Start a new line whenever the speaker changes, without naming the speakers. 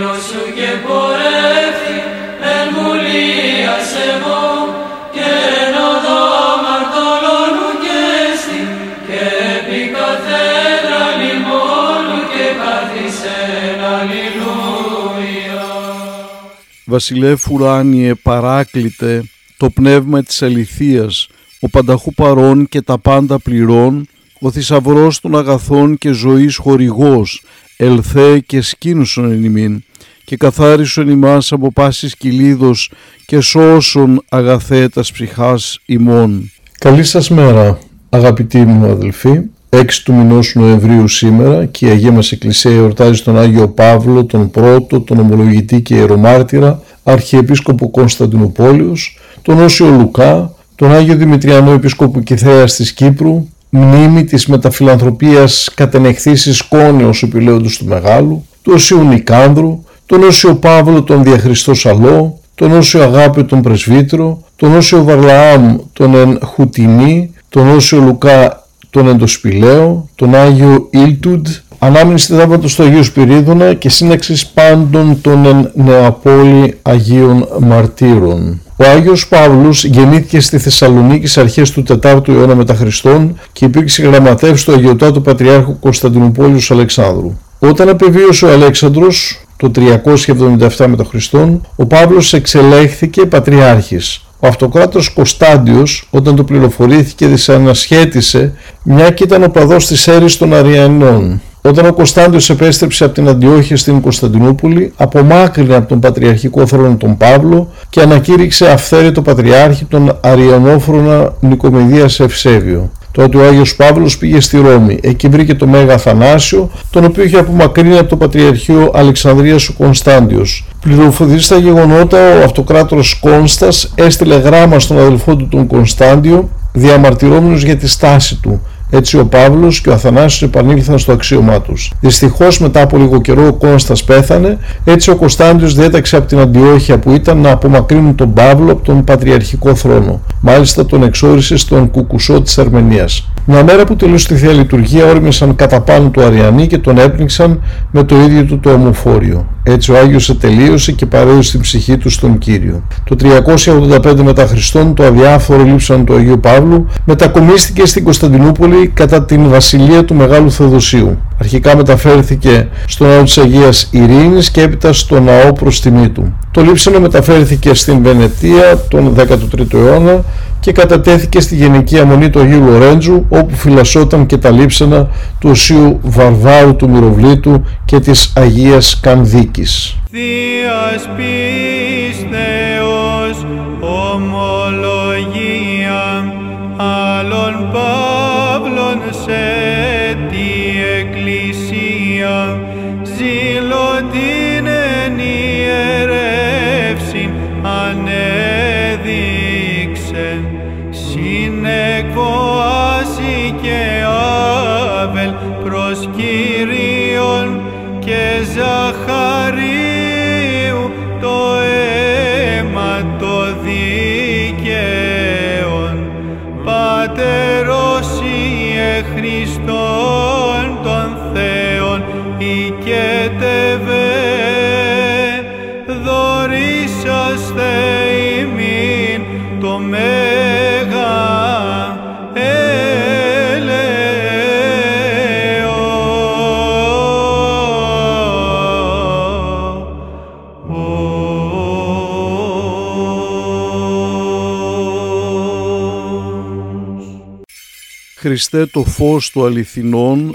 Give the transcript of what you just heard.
Μακάριος ανήρος σου και πορεύτη εν βουλίας εγώ και εν οδό μαρτωλώνου και στη και επί καθένα λιμόνου και καθισεν αλληλούια.
Βασιλεύ ουράνιε παράκλητε το πνεύμα της αληθείας, ο πανταχού παρών και τα πάντα πληρών, ο θησαυρός των αγαθών και ζωής χορηγός, ελθέ και σκήνουσον εν ημίν, και καθάρισον ημάς από πάσης κυλίδος και σώσον αγαθέ τας ψυχάς ημών.
Καλή σας μέρα αγαπητοί μου αδελφοί. 6 του μηνός Νοεμβρίου σήμερα και η Αγία μας Εκκλησία εορτάζει τον Άγιο Παύλο, τον πρώτο, τον ομολογητή και ιερομάρτυρα, Αρχιεπίσκοπο Κωνσταντινούπολιος, τον Όσιο Λουκά, τον Άγιο Δημητριανό Επίσκοπο Κιθέας της Κύπρου, μνήμη της μεταφιλανθρωπίας κατενεχθήσης κόνεως επιλέοντος του Μεγάλου, του Όσιου Νικάνδρου, τον Όσιο Παύλο τον Διαχριστό Σαλό, τον Όσιο Αγάπη τον Πρεσβύτερο, τον Όσιο Βαρλαάμ τον Εν Χουτινή, τον Όσιο Λουκά τον Εντοσπηλαίο, τον Άγιο Ήλτουντ, ανάμνηση θαύματος του Αγίου Σπυρίδωνα και σύναξης πάντων των εν Νεαπόλη Αγίων Μαρτύρων. Ο Άγιος Παύλος γεννήθηκε στη Θεσσαλονίκη σε αρχές του 4ου αιώνα μετά Χριστόν και υπήρξε γραμματεύς του Αγιωτάτου Πατριάρχου Κωνσταντινούπολιου Αλεξάνδρου. Όταν απεβίωσε ο Αλέξανδρος το 377 μετά Χριστόν, ο Παύλος εξελέχθηκε πατριάρχης. Ο αυτοκράτορ Κωνσταντιος όταν το πληροφορήθηκε δυσανασχέτησε μια και ήταν ο παδός της αίρης των Αριανών. Όταν ο Κωνσταντιος επέστρεψε από την Αντιόχεια στην Κωνσταντινούπολη, απομάκρυνε από τον πατριαρχικό θρόνο τον Παύλο και ανακήρυξε αυθαίρετο πατριάρχη τον Αριανόφρονα Νικομεδίας Ευσέβιο. Τότε ο Άγιος Παύλος πήγε στη Ρώμη. Εκεί βρήκε το Μέγα Αθανάσιο, τον οποίο είχε απομακρύνει από το Πατριαρχείο Αλεξανδρίας ο Κωνσταντιος. Πληροφορηθεί στα γεγονότα, ο αυτοκράτορος Κόνστας έστειλε γράμμα στον αδελφό του τον Κωνσταντιο, διαμαρτυρόμενος για τη στάση του. Έτσι ο Παύλος και ο Αθανάσιος επανήλθαν στο αξίωμά τους. Δυστυχώς μετά από λίγο καιρό ο Κόνστας πέθανε, έτσι ο Κωνσταντιος διέταξε από την Αντιόχεια που ήταν να απομακρύνουν τον Παύλο από τον πατριαρχικό θρόνο. Μάλιστα τον εξόρισε στον Κουκουσό της Αρμενίας. Μια μέρα που τελείωσε τη Θεία Λειτουργία όρμησαν κατά πάνω του Αριανοί και τον έπνιξαν με το ίδιο του το ομοφόριο. Έτσι ο Άγιος ετελείωσε και παρέδωσε την ψυχή του στον Κύριο. Το 385 μετά Χριστόν το αδιάφορο λείψαν του Αγίου Παύλου μετακομίστηκε στην Κωνσταντινούπολη κατά την βασιλεία του Μεγάλου Θεοδοσίου. Αρχικά μεταφέρθηκε στο ναό της Αγίας Ειρήνης και έπειτα στο ναό προς τιμή του. Το λείψανο μεταφέρθηκε στην Βενετία τον 13ο αιώνα και κατατέθηκε στη Γενική Αμονή του Αγίου Λορέντζου όπου φυλασσόταν και τα λείψανα του Οσίου Βαρβάρου του Μυροβλήτου και της Αγίας Κανδίκης.
Θείας πίστεως ομολογία άλλων Παύλων σε τη Εκκλησία ζήλω την ενιερεύση ανέδειξε συνεκβοάση και άβελ προς Κύριον και Ζαχαρίου το αίμα το δικαίον. Πατερός Ιε Χριστόν των Θεών οικέτευε δωρήσαστε ημίν το Μέγα ελέος.
Χριστέ το φως του αληθινών,